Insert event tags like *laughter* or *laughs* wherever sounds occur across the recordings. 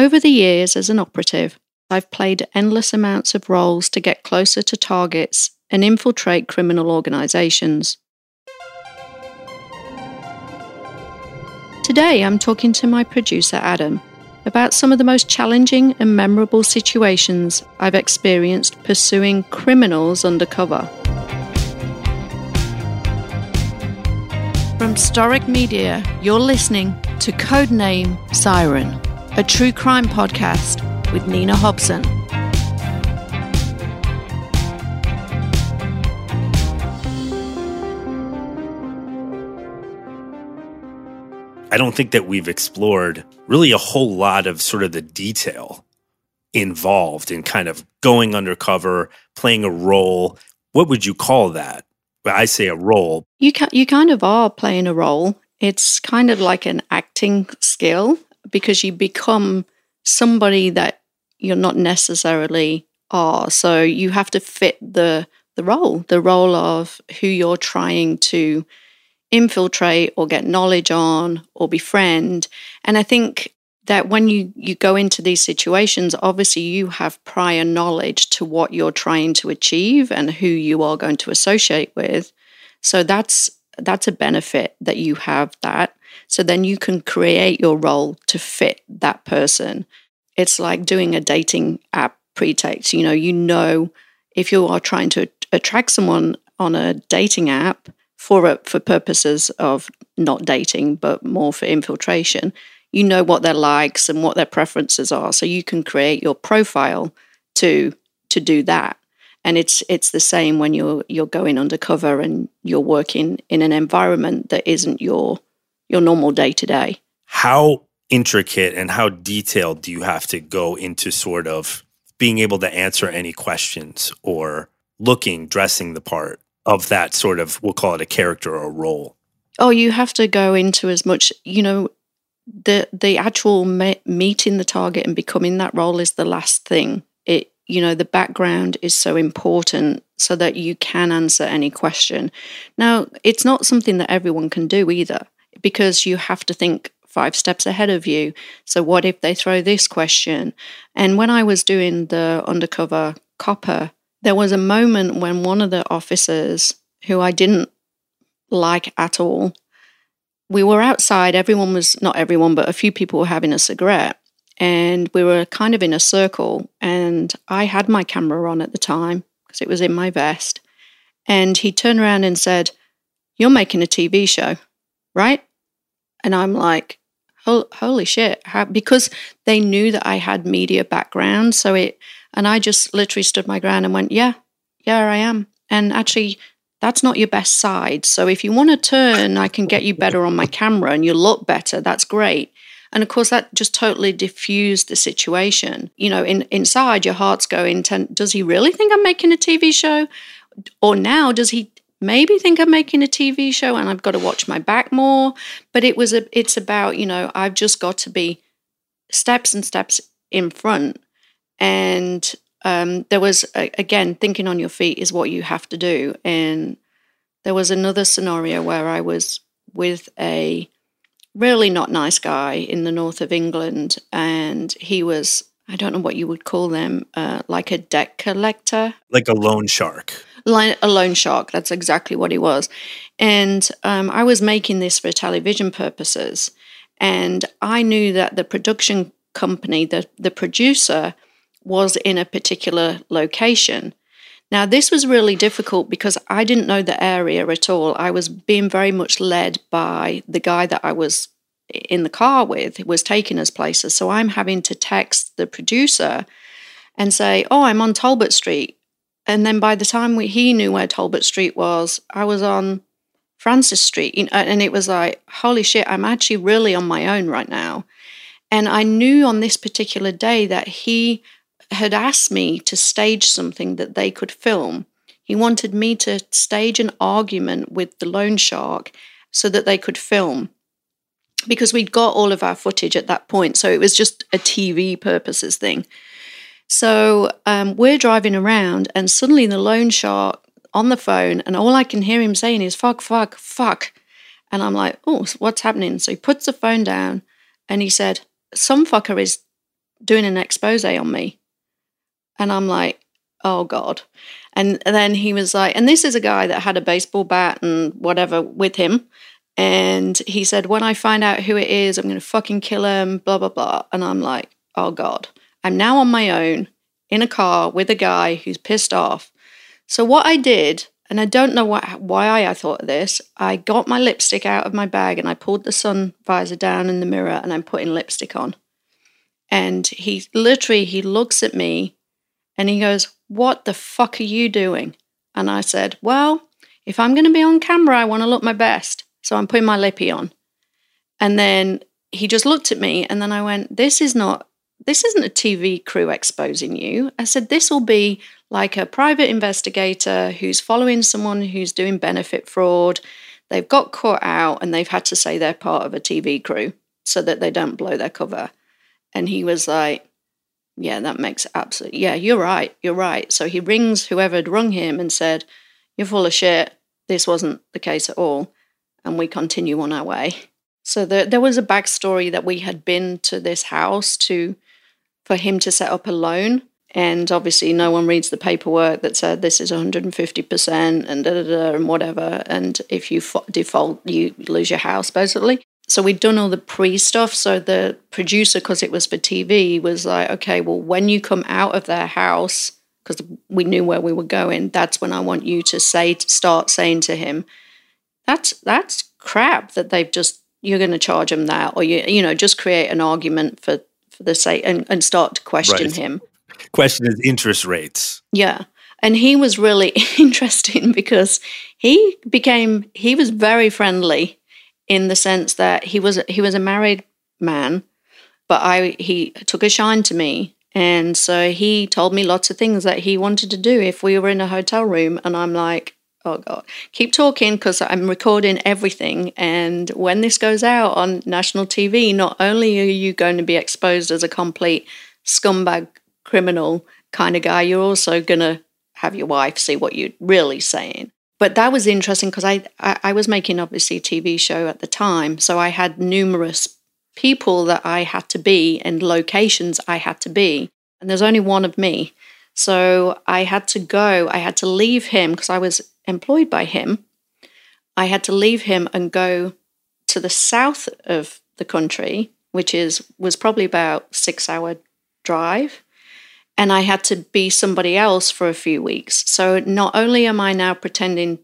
Over the years as an operative, I've played endless amounts of roles to get closer to targets and infiltrate criminal organizations. Today, I'm talking to my producer, Adam, about some of the most challenging and memorable situations I've experienced pursuing criminals undercover. From Storic Media, you're listening to Codename Siren, a true crime podcast with Nina Hobson. I don't think that we've explored really a whole lot of sort of the detail involved in kind of going undercover, playing a role. What would you call that? I say a role. You ca- you kind of are playing a role. It's kind of like an acting skill because you become somebody that you're not necessarily are. So you have to fit the the role, the role of who you're trying to infiltrate or get knowledge on or befriend. And I think that when you, you go into these situations, obviously you have prior knowledge to what you're trying to achieve and who you are going to associate with. So that's that's a benefit that you have that. So then you can create your role to fit that person. It's like doing a dating app pretext. You know, you know if you are trying to attract someone on a dating app, for for purposes of not dating, but more for infiltration. You know what their likes and what their preferences are, so you can create your profile to to do that. And it's it's the same when you're you're going undercover and you're working in an environment that isn't your your normal day to day. How intricate and how detailed do you have to go into sort of being able to answer any questions or looking, dressing the part? of that sort of we'll call it a character or a role oh you have to go into as much you know the the actual me- meeting the target and becoming that role is the last thing it you know the background is so important so that you can answer any question now it's not something that everyone can do either because you have to think five steps ahead of you so what if they throw this question and when i was doing the undercover copper there was a moment when one of the officers, who I didn't like at all, we were outside. Everyone was, not everyone, but a few people were having a cigarette. And we were kind of in a circle. And I had my camera on at the time because it was in my vest. And he turned around and said, You're making a TV show, right? And I'm like, Holy shit. How, because they knew that I had media background. So it, and I just literally stood my ground and went, Yeah, yeah, I am. And actually, that's not your best side. So if you want to turn, I can get you better on my camera and you look better. That's great. And of course, that just totally diffused the situation. You know, in, inside your heart's going, does he really think I'm making a TV show? Or now, does he maybe think I'm making a TV show and I've got to watch my back more? But it was a, it's about, you know, I've just got to be steps and steps in front. And um, there was again thinking on your feet is what you have to do. And there was another scenario where i was with a really not nice guy in the north of england and he was i don't know what you would call them uh, like a debt collector. Like a loan shark a loan shark that's exactly what he was and um, i was making this for television purposes and i knew that the production company the, the producer was in a particular location. Now, this was really difficult because I didn't know the area at all. I was being very much led by the guy that I was in the car with, was taking us places. So I'm having to text the producer and say, Oh, I'm on Talbot Street. And then by the time we, he knew where Talbot Street was, I was on Francis Street. And it was like, Holy shit, I'm actually really on my own right now. And I knew on this particular day that he had asked me to stage something that they could film. He wanted me to stage an argument with the loan shark so that they could film because we'd got all of our footage at that point. So it was just a TV purposes thing. So um, we're driving around, and suddenly the loan shark on the phone, and all I can hear him saying is fuck, fuck, fuck. And I'm like, oh, what's happening? So he puts the phone down and he said, some fucker is doing an expose on me. And I'm like, oh God. And then he was like, and this is a guy that had a baseball bat and whatever with him. And he said, when I find out who it is, I'm going to fucking kill him, blah, blah, blah. And I'm like, oh God. I'm now on my own in a car with a guy who's pissed off. So what I did, and I don't know why I thought of this, I got my lipstick out of my bag and I pulled the sun visor down in the mirror and I'm putting lipstick on. And he literally he looks at me and he goes, "What the fuck are you doing?" And I said, "Well, if I'm going to be on camera, I want to look my best, so I'm putting my lippy on." And then he just looked at me and then I went, "This is not this isn't a TV crew exposing you. I said, this will be like a private investigator who's following someone who's doing benefit fraud. They've got caught out and they've had to say they're part of a TV crew so that they don't blow their cover. And he was like, yeah, that makes absolute, yeah, you're right, you're right. So he rings whoever had rung him and said, you're full of shit. This wasn't the case at all. And we continue on our way. So there, there was a backstory that we had been to this house to for him to set up a loan. And obviously, no one reads the paperwork that said this is 150% and da da da and whatever. And if you default, you lose your house, basically. So we'd done all the pre stuff. So the producer, because it was for TV, was like, okay, well, when you come out of their house, because we knew where we were going, that's when I want you to say, start saying to him, that's that's crap that they've just you're going to charge him that, or you you know just create an argument for for the sake and, and start to question right. him. Question is interest rates. Yeah. And he was really *laughs* interesting because he became he was very friendly in the sense that he was he was a married man, but I he took a shine to me and so he told me lots of things that he wanted to do if we were in a hotel room and I'm like oh god. Keep talking because i'm recording everything and when this goes out on national tv not only are you going to be exposed as a complete scumbag criminal kind of guy you're also going to have your wife see what you're really saying. But that was interesting because I, I, I was making obviously a tv show at the time so i had numerous people that i had to be and locations i had to be and there's only one of me. So I had to go, I had to leave him because I was employed by him. I had to leave him and go to the south of the country, which is was probably about six hour drive. And I had to be somebody else for a few weeks. So not only am I now pretending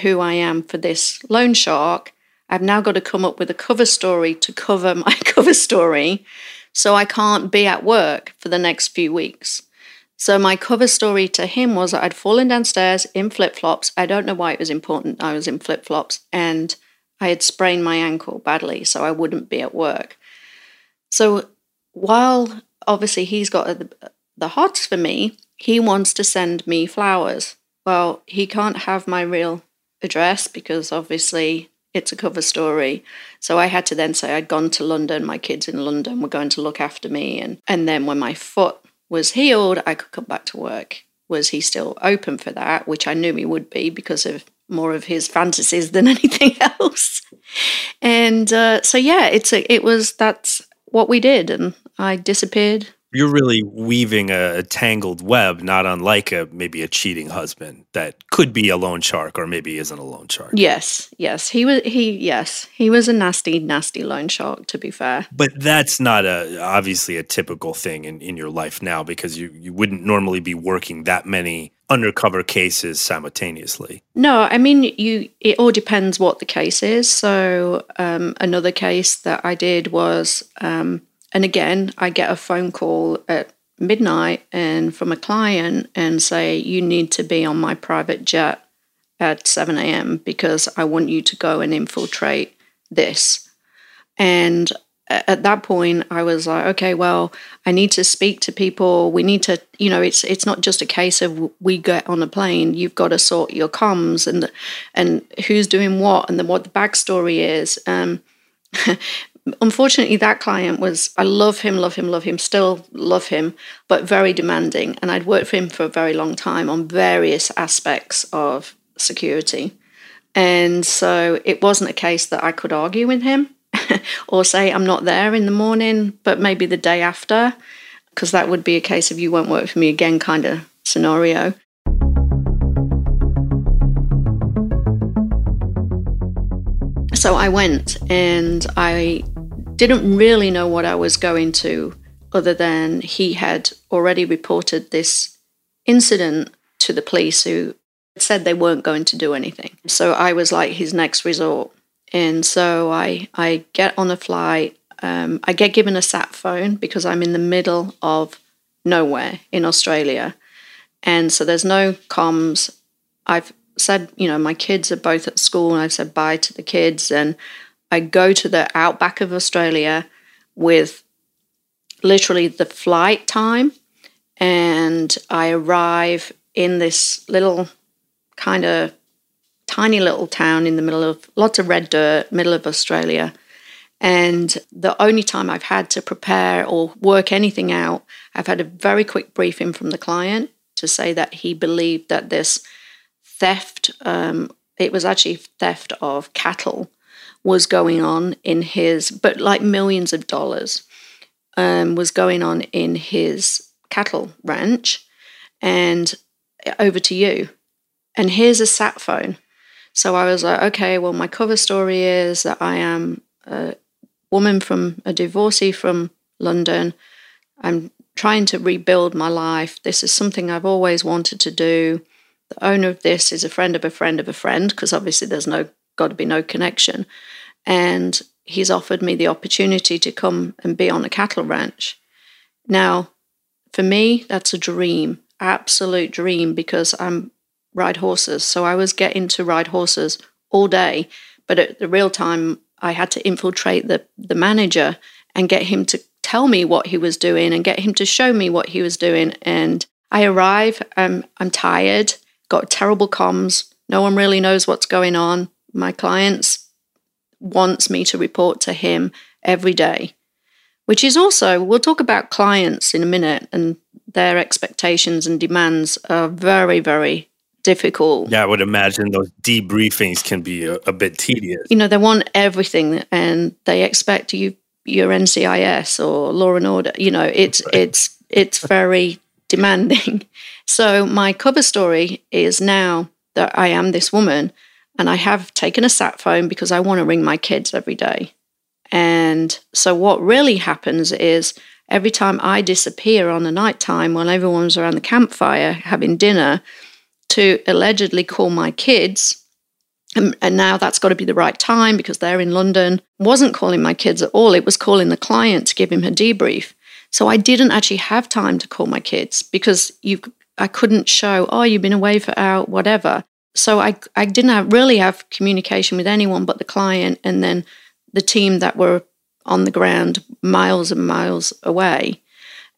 who I am for this loan shark, I've now got to come up with a cover story to cover *laughs* my cover story. So I can't be at work for the next few weeks. So my cover story to him was that I'd fallen downstairs in flip flops. I don't know why it was important. I was in flip flops and I had sprained my ankle badly, so I wouldn't be at work. So while obviously he's got the, the hots for me, he wants to send me flowers. Well, he can't have my real address because obviously it's a cover story. So I had to then say I'd gone to London, my kids in London were going to look after me and and then when my foot was healed, I could come back to work. Was he still open for that? Which I knew he would be because of more of his fantasies than *laughs* anything else. And uh, so, yeah, it's a, it was that's what we did, and I disappeared you're really weaving a, tangled web, not unlike a maybe a cheating husband that could be a loan shark or maybe isn't a loan shark. Yes, yes, he was. He yes, he was a nasty, nasty loan shark. To be fair, but that's not a obviously a typical thing in, in your life now because you you wouldn't normally be working that many undercover cases simultaneously. No, I mean you. It all depends what the case is. So um, another case that I did was. Um, and again, I get a phone call at midnight and from a client and say, You need to be on my private jet at 7 a.m. because I want you to go and infiltrate this. And at that point I was like, okay, well, I need to speak to people. We need to, you know, it's it's not just a case of we get on a plane. You've got to sort your comms and and who's doing what and then what the backstory is. Um, *laughs* Unfortunately, that client was, I love him, love him, love him, still love him, but very demanding. And I'd worked for him for a very long time on various aspects of security. And so it wasn't a case that I could argue with him. *laughs* or say I'm not there in the morning, but maybe the day after, because that would be a case of you won't work for me again kind of scenario. So I went and I didn't really know what I was going to, other than he had already reported this incident to the police who said they weren't going to do anything. So I was like his next resort. And so I, I get on a flight. Um, I get given a sat phone because I'm in the middle of nowhere in Australia. And so there's no comms. I've said, you know, my kids are both at school and I've said bye to the kids. And I go to the outback of Australia with literally the flight time. And I arrive in this little kind of tiny little town in the middle of lots of red dirt, middle of Australia. And the only time I've had to prepare or work anything out, I've had a very quick briefing from the client to say that he believed that this theft, um, it was actually theft of cattle, was going on in his, but like millions of dollars, um, was going on in his cattle ranch. And over to you. And here's a sat phone. So I was like, okay, well, my cover story is that I am a woman from a divorcee from London. I'm trying to rebuild my life. This is something I've always wanted to do. The owner of this is a friend of a friend of a friend, because obviously there's no got to be no connection. And he's offered me the opportunity to come and be on a cattle ranch. Now, for me, that's a dream absolute dream because I'm ride horses. So I was getting to ride horses all day, but at the real time, I had to infiltrate the the manager and get him to tell me what he was doing and get him to show me what he was doing. And I arrive, I'm I'm tired, got terrible comms. No one really knows what's going on. My clients wants me to report to him every day, which is also we'll talk about clients in a minute and their expectations and demands are very, very difficult. Yeah, I would imagine those debriefings can be a, a bit tedious. You know, they want everything and they expect you your NCIS or law and order. You know, it's right. it's it's very demanding. *laughs* So my cover story is now that I am this woman and I have taken a sat phone because I want to ring my kids every day. And so what really happens is every time I disappear on the night time when everyone's around the campfire having dinner to allegedly call my kids. And, and now that's got to be the right time because they're in London. Wasn't calling my kids at all. It was calling the client to give him a debrief. So I didn't actually have time to call my kids because you I couldn't show, oh, you've been away for out, whatever. So I I didn't have, really have communication with anyone but the client and then the team that were on the ground miles and miles away.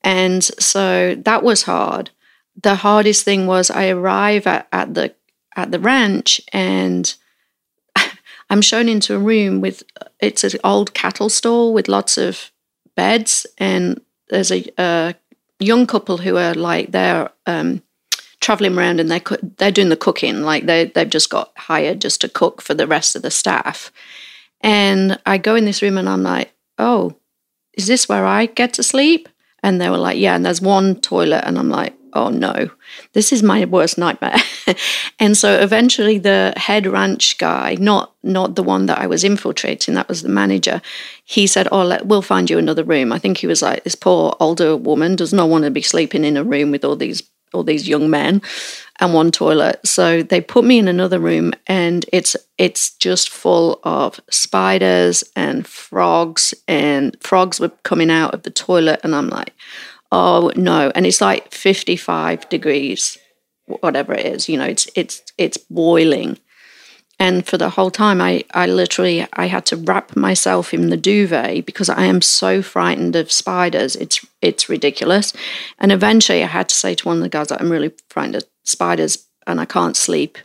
And so that was hard. The hardest thing was I arrive at, at the at the ranch and *laughs* I'm shown into a room with it's an old cattle stall with lots of beds and there's a, a young couple who are like they're um, traveling around and they they're doing the cooking like they they've just got hired just to cook for the rest of the staff. And I go in this room and I'm like, oh, is this where I get to sleep? And they were like, yeah. And there's one toilet. And I'm like, oh no, this is my worst nightmare. *laughs* and so eventually the head ranch guy, not not the one that I was infiltrating, that was the manager, he said, oh, let, we'll find you another room. I think he was like, this poor older woman does not want to be sleeping in a room with all these all these young men and one toilet. So they put me in another room and it's it's just full of spiders and frogs and frogs were coming out of the toilet and I'm like, "Oh no." And it's like 55 degrees whatever it is, you know, it's it's it's boiling. And for the whole time I I literally I had to wrap myself in the duvet because I am so frightened of spiders. It's it's ridiculous. And eventually I had to say to one of the guys I'm really frightened of spiders and I can't sleep.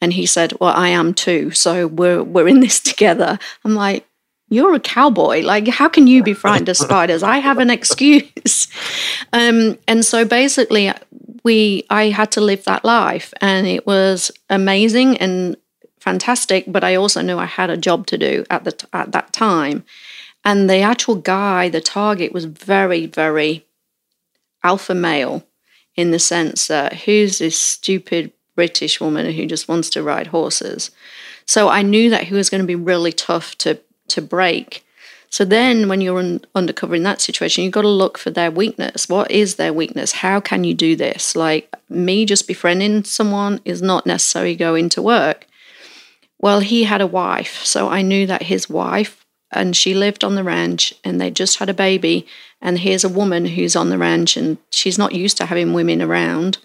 And he said, Well, I am too. So we're we're in this together. I'm like, you're a cowboy. Like, how can you be frightened of spiders? I have an excuse. *laughs* Um, and so basically, we I had to live that life, and it was amazing. And fantastic, but I also knew I had a job to do at the at that time. And the actual guy, the target, was very, very alpha male in the sense that who's this stupid British woman who just wants to ride horses? So I knew that he was going to be really tough to to break. So then, when you're un- undercover in that situation, you've got to look for their weakness. What is their weakness? How can you do this? Like me just befriending someone is not necessarily going to work. Well, he had a wife, so I knew that his wife and she lived on the ranch and they just had a baby. And here's a woman who's on the ranch and she's not used to having women around.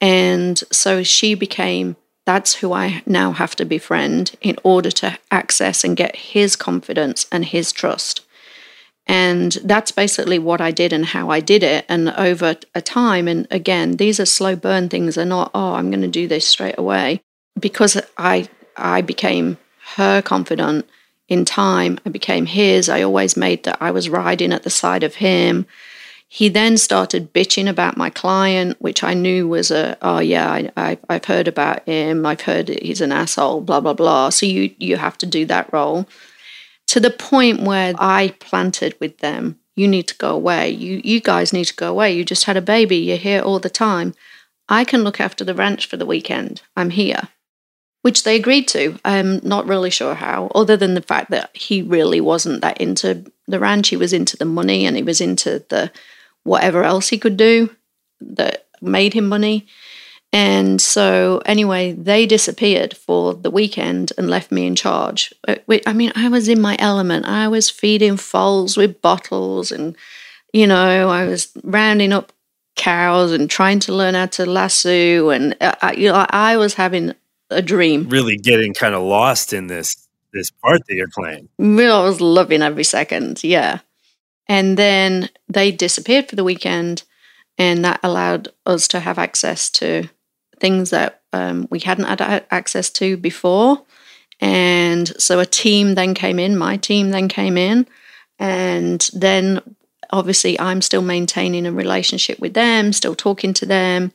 And so she became that's who I now have to befriend in order to access and get his confidence and his trust. And that's basically what I did and how I did it. And over a time, and again, these are slow burn things. They're not, oh, I'm going to do this straight away. Because I I became her confidant in time. I became his. I always made that I was riding at the side of him. He then started bitching about my client, which I knew was a, oh yeah, I, have heard about him. I've heard he's an asshole, blah, blah, blah. So you, you have to do that role. To the point where I planted with them, you need to go away. You, you guys need to go away. You just had a baby. You're here all the time. I can look after the ranch for the weekend. I'm here which they agreed to. I'm not really sure how, other than the fact that he really wasn't that into the ranch. He was into the money and he was into the whatever else he could do that made him money. And so, anyway, they disappeared for the weekend and left me in charge. Uh, I mean, I was in my element. I was feeding foals with bottles, and, you know, I was rounding up cows and trying to learn how to lasso. And, uh, I, you know, I was having a dream. Really getting kind of lost in this this part that you're playing. Really, I was loving every second. Yeah. And then they disappeared for the weekend, and that allowed us to have access to things that um, we hadn't had access to before. And so a team then came in, my team then came in, and then obviously I'm still maintaining a relationship with them, still talking to them.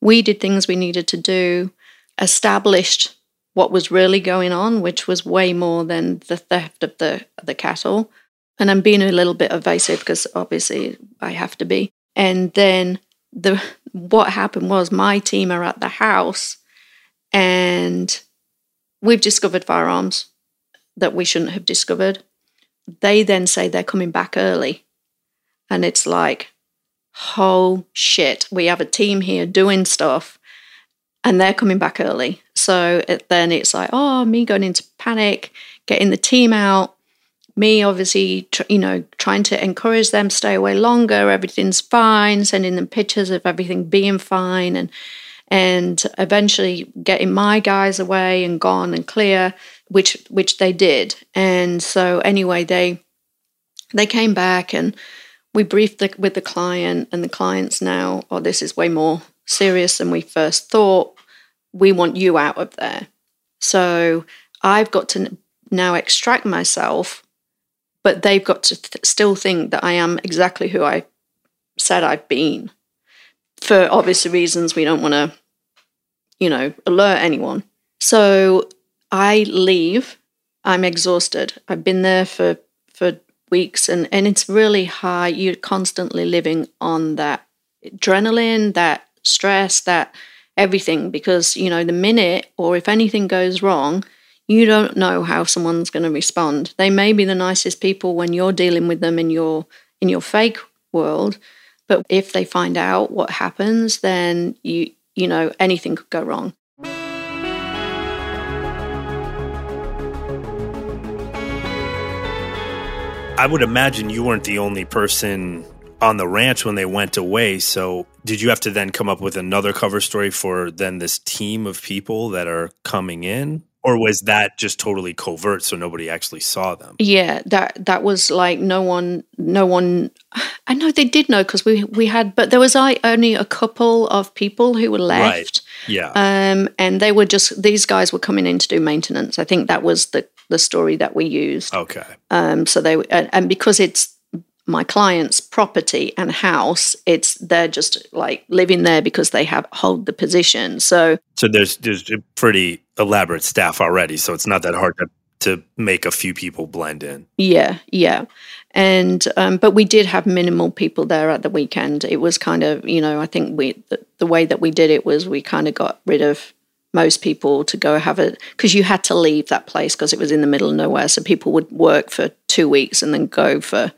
We did things we needed to do, established what was really going on, which was way more than the theft of the the cattle. And I'm being a little bit evasive because obviously I have to be. And then the what happened was my team are at the house and we've discovered firearms that we shouldn't have discovered. They then say they're coming back early. And it's like, oh shit, we have a team here doing stuff and they're coming back early. So it, then it's like, oh, me going into panic, getting the team out, me obviously tr- you know trying to encourage them stay away longer everything's fine sending them pictures of everything being fine and and eventually getting my guys away and gone and clear which which they did and so anyway they they came back and we briefed the, with the client and the clients now oh this is way more serious than we first thought we want you out of there so i've got to now extract myself but they've got to th- still think that I am exactly who I said I've been. For obvious reasons, we don't want to, you know, alert anyone. So I leave. I'm exhausted. I've been there for for weeks, and and it's really high. You're constantly living on that adrenaline, that stress, that everything. Because you know, the minute or if anything goes wrong, you don't know how someone's going to respond. They may be the nicest people when you're dealing with them in your in your fake world, but if they find out what happens, then you you know anything could go wrong. I would imagine you weren't the only person on the ranch when they went away. So, did you have to then come up with another cover story for then this team of people that are coming in? or was that just totally covert so nobody actually saw them yeah that that was like no one no one i know they did know because we we had but there was like only a couple of people who were left right. yeah um and they were just these guys were coming in to do maintenance i think that was the the story that we used okay um so they and, and because it's my client's property and house. It's they're just like living there because they have hold the position. So so there's there's a pretty elaborate staff already. So it's not that hard to to make a few people blend in. Yeah, yeah. And um, but we did have minimal people there at the weekend. It was kind of you know I think we the, the way that we did it was we kind of got rid of most people to go have it because you had to leave that place because it was in the middle of nowhere. So people would work for two weeks and then go for,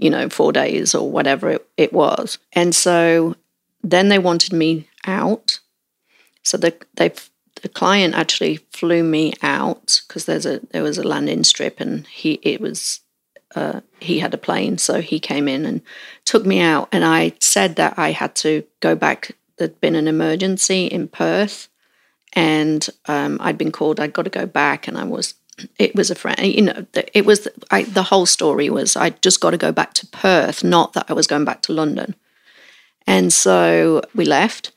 you know, four days or whatever it, it was. And so then they wanted me out. So the they the client actually flew me out because there's a there was a landing strip and he it was uh, he had a plane so he came in and took me out and I said that I had to go back there'd been an emergency in Perth and um, I'd been called. I'd got to go back, and I was. It was a friend. You know, it was. I, the whole story was I just got to go back to Perth, not that I was going back to London. And so we left,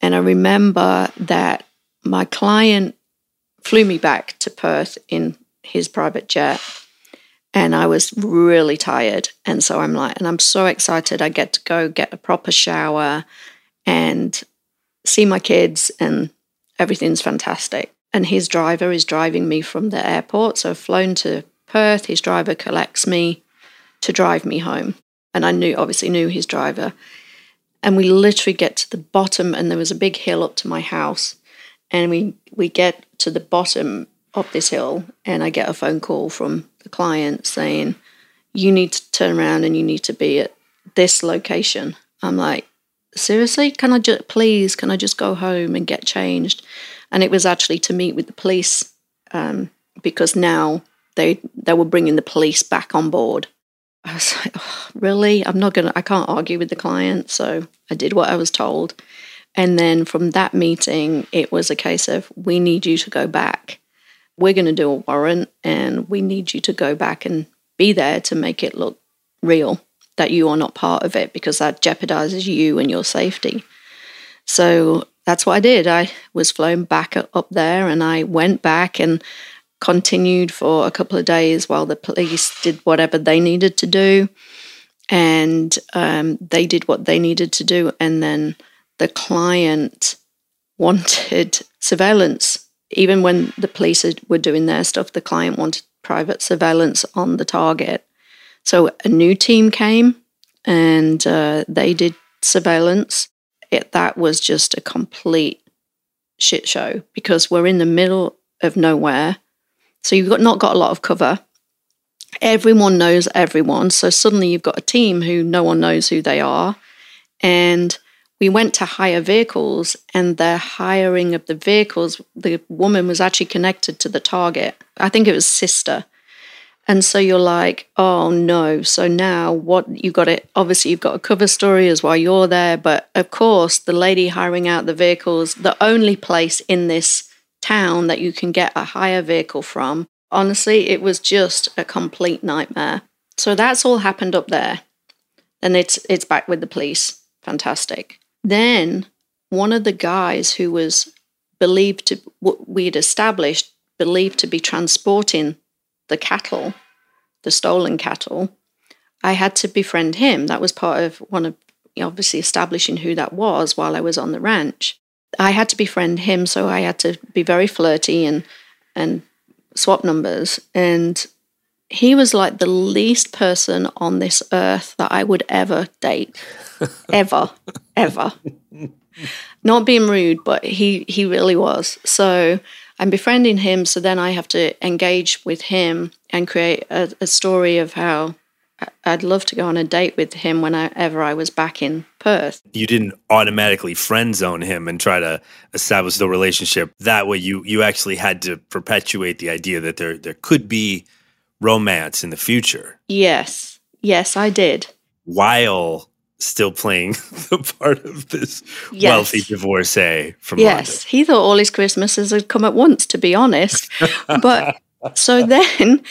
and I remember that my client flew me back to Perth in his private jet. And I was really tired. And so I'm like, and I'm so excited. I get to go get a proper shower and see my kids and everything's fantastic. And his driver is driving me from the airport. So I've flown to Perth. His driver collects me to drive me home. And I knew, obviously, knew his driver. And we literally get to the bottom, and there was a big hill up to my house. And we, we get to the bottom of this hill, and I get a phone call from the client saying, You need to turn around and you need to be at this location. I'm like, seriously, can I just, please, can I just go home and get changed? And it was actually to meet with the police um, because now they they were bringing the police back on board. I was like, oh, really? I'm not gonna. I can't argue with the client, so I did what I was told. And then from that meeting, it was a case of we need you to go back. We're going to do a warrant, and we need you to go back and be there to make it look real that you are not part of it because that jeopardizes you and your safety. So that's what I did. I was flown back up there and I went back and continued for a couple of days while the police did whatever they needed to do. And um, they did what they needed to do. And then the client wanted surveillance. Even when the police were doing their stuff, the client wanted private surveillance on the target. So a new team came and uh, they did surveillance. It, that was just a complete shit show because we're in the middle of nowhere. So you've got not got a lot of cover. Everyone knows everyone. So suddenly you've got a team who no one knows who they are. And we went to hire vehicles, and the hiring of the vehicles, the woman was actually connected to the target. I think it was sister. And so you're like, oh no. So now what you've got it obviously you've got a cover story as while you're there, but of course the lady hiring out the vehicles, the only place in this town that you can get a hire vehicle from, honestly, it was just a complete nightmare. So that's all happened up there. And it's it's back with the police. Fantastic. Then one of the guys who was believed to what we'd established believed to be transporting the cattle, the stolen cattle, I had to befriend him. That was part of one of obviously establishing who that was while I was on the ranch. I had to befriend him, so I had to be very flirty and and swap numbers. And he was like the least person on this earth that I would ever date, *laughs* ever, ever. Not being rude, but he he really was. So I'm befriending him, so then I have to engage with him and create a, a story of how I'd love to go on a date with him whenever I was back in Perth. You didn't automatically friend zone him and try to establish the relationship. That way, you you actually had to perpetuate the idea that there there could be romance in the future. Yes, yes, I did. While still playing *laughs* the part of this yes. wealthy divorcee from yes London. he thought all his christmases had come at once to be honest but *laughs* so then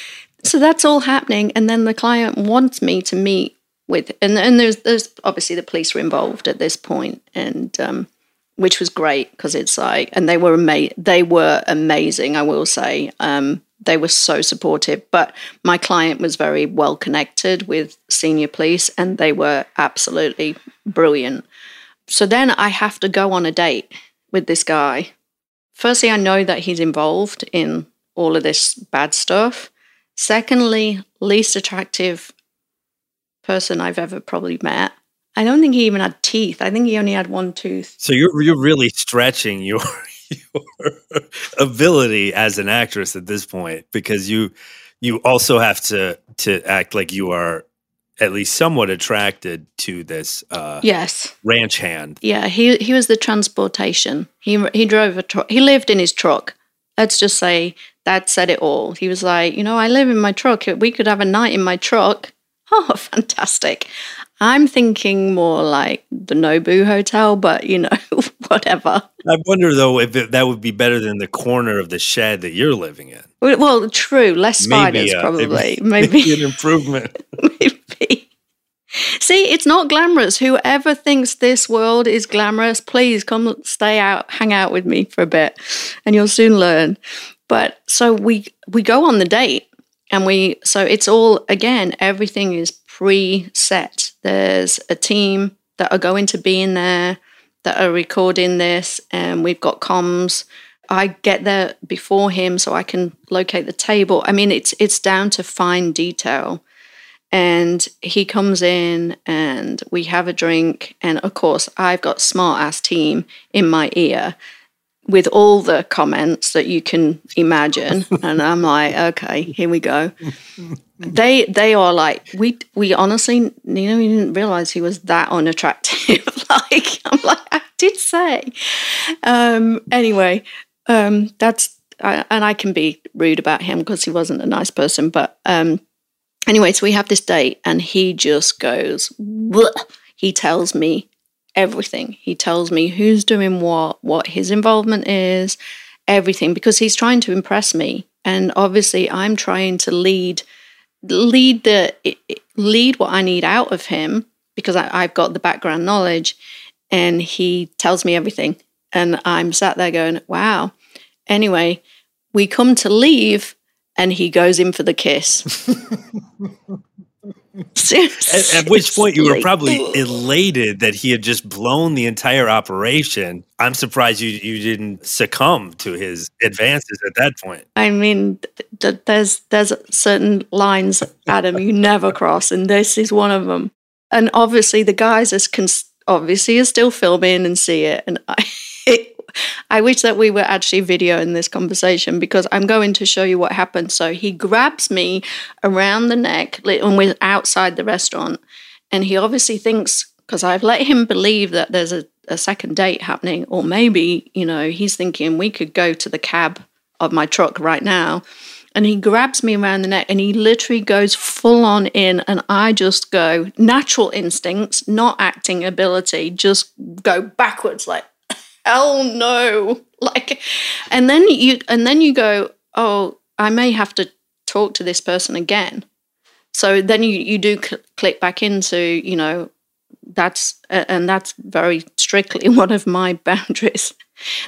so that's all happening and then the client wants me to meet with and and there's there's obviously the police were involved at this point and um, which was great because it's like and they were ama- they were amazing i will say um, they were so supportive. But my client was very well connected with senior police and they were absolutely brilliant. So then I have to go on a date with this guy. Firstly, I know that he's involved in all of this bad stuff. Secondly, least attractive person I've ever probably met. I don't think he even had teeth. I think he only had one tooth. So you're you're really stretching your your ability as an actress at this point because you you also have to to act like you are at least somewhat attracted to this uh yes. ranch hand. Yeah he he was the transportation. He he drove a truck he lived in his truck. Let's just say that said it all. He was like you know i live in my truck. We could have a night in my truck. *laughs* Oh fantastic. I'm thinking more like the Nobu Hotel, but you know, whatever. I wonder though if it, that would be better than the corner of the shed that you're living in. Well, true, less spiders maybe, uh, probably. *laughs* Maybe, maybe an improvement. *laughs* maybe. See, it's not glamorous. Whoever thinks this world is glamorous, please come stay out, hang out with me for a bit, and you'll soon learn. But so we we go on the date, and we so it's all again everything is pre-set there's a team that are going to be in there that are recording this, and we've got comms. I get there before him so I can locate the table. I mean, it's it's down to fine detail. And he comes in and we have a drink. And of course, I've got smart ass team in my ear with all the comments that you can imagine. *laughs* And i'm like okay here we go. They they are like we we honestly you know we didn't realize he was that unattractive. *laughs* Like i'm like i did say. Um anyway um that's I, and i can be rude about him because he wasn't a nice person but um anyway so we have this date and he just goes Bleh. he tells me everything. He tells me who's doing what, what his involvement is, everything, because he's trying to impress me. And obviously, I'm trying to lead lead the lead what I need out of him because I, I've got the background knowledge, and he tells me everything, and I'm sat there going, "Wow." Anyway, we come to leave, and he goes in for the kiss. *laughs* at, at, which point you were probably elated that he had just blown the entire operation. I'm surprised you you didn't succumb to his advances at that point. I mean, th- there's there's certain lines, Adam, you never cross, and this is one of them. And obviously, the guys are cons- obviously are still filming and see it, and I. *laughs* It, I wish that we were actually videoing this conversation because I'm going to show you what happened. So he grabs me around the neck when we're outside the restaurant, and he obviously thinks because I've let him believe that there's a, a second date happening, or maybe you know he's thinking we could go to the cab of my truck right now. And he grabs me around the neck and he literally goes full on in. And I just go natural instincts, not acting ability, just go backwards like hell no. *laughs* Like and then you and then you go oh i may have to talk to this person again. So then you you do cl- click back into you know that's uh, and that's very strictly *laughs* one of my *laughs* boundaries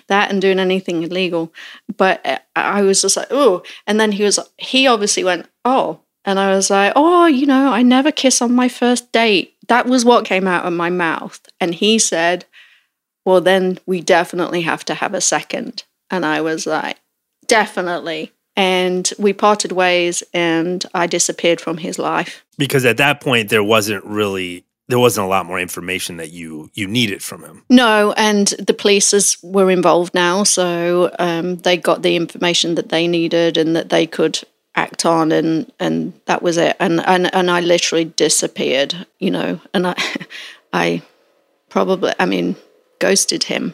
that and doing anything illegal. But uh, i was just like oh and then he was he obviously went oh. And i was like oh you know i never kiss on my first date. That was what came out of my mouth. And he said well, then we definitely have to have a second. And I was like, definitely. And we parted ways and I disappeared from his life. Because at that point, there wasn't really there wasn't a lot more information that you you needed from him. No, and the police were involved now, so um, they got the information that they needed and that they could act on, and and that was it. And and and I literally disappeared, you know. And I, *laughs* I probably, I mean, ghosted him,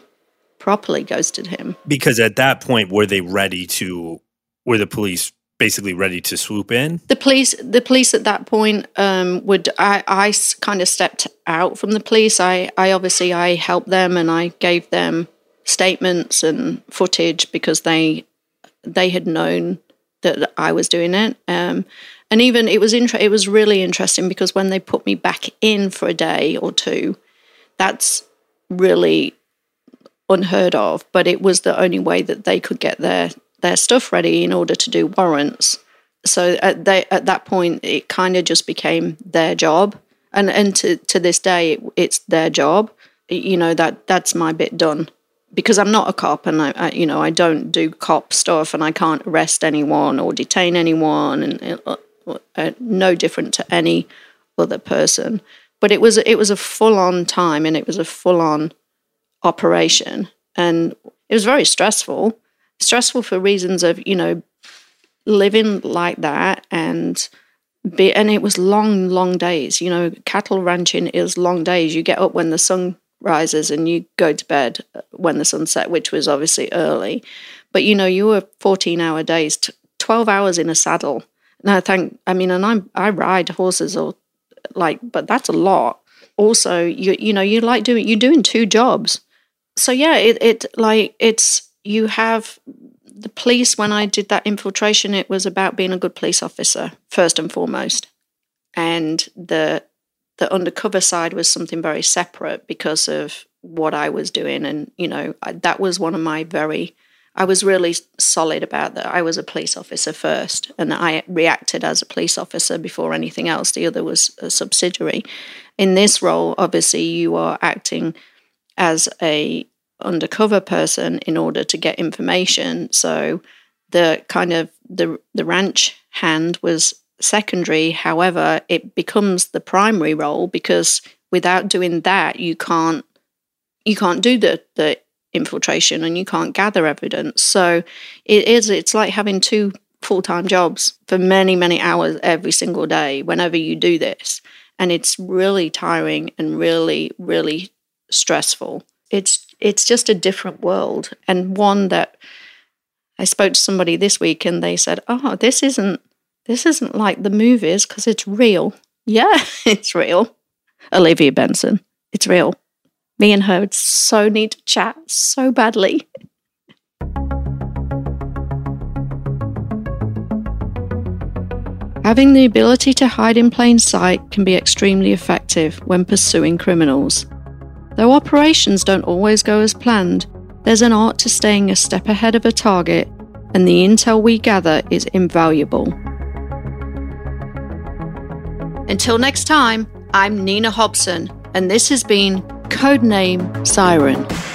properly ghosted him. Because at that point, were they ready to? Were the police basically ready to swoop in? The police, the police at that point um, would. I, I kind of stepped out from the police. I, I obviously I helped them and I gave them statements and footage because they they had known that I was doing it. Um, and even it was inter- it was really interesting because when they put me back in for a day or two, that's really unheard of, but it was the only way that they could get their their stuff ready in order to do warrants. So at, they, at that point, it kind of just became their job, and and to to this day, it, it's their job. You know that that's my bit done because I'm not a cop, and I, I, you know I don't do cop stuff, and I can't arrest anyone or detain anyone, and uh, uh, no different to any other person. But it was it was a full on time, and it was a full on operation, and it was very stressful. Stressful for reasons of you know living like that and be and it was long long days. You know cattle ranching is long days. You get up when the sun rises and you go to bed uh, when the sun set which was obviously early. But you know you were 14 hour days 12 hours in a saddle. Now thank i mean and i'm i ride horses or like but that's a lot. Also you you know you like doing you're doing two jobs. So yeah it, it like it's you have the police, when I did that infiltration, it was about being a good police officer first and foremost, and the the undercover side was something very separate because of what I was doing, and you know I, that was one of my very. I was really solid about that. I was a police officer first, and I reacted as a police officer before anything else. The other was a subsidiary. In this role, obviously, you are acting as a undercover person in order to get information. So the kind of the the ranch hand was secondary. However, it becomes the primary role because without doing that, you can't you can't do the the infiltration and you can't gather evidence. So it is it's like having two full-time jobs for many many hours every single day whenever you do this and it's really tiring and really really stressful it's it's just a different world and one that I spoke to somebody this week and they said, "Oh, this isn't this isn't like the movies because it's real." Yeah, *laughs* it's real. Olivia Benson, it's real. Me and her would so need to chat so badly. Having the ability to hide in plain sight can be extremely effective when pursuing criminals. Though operations don't always go as planned, there's an art to staying a step ahead of a target, and the intel we gather is invaluable. Until next time, I'm Nina Hobson, and this has been Codename Siren.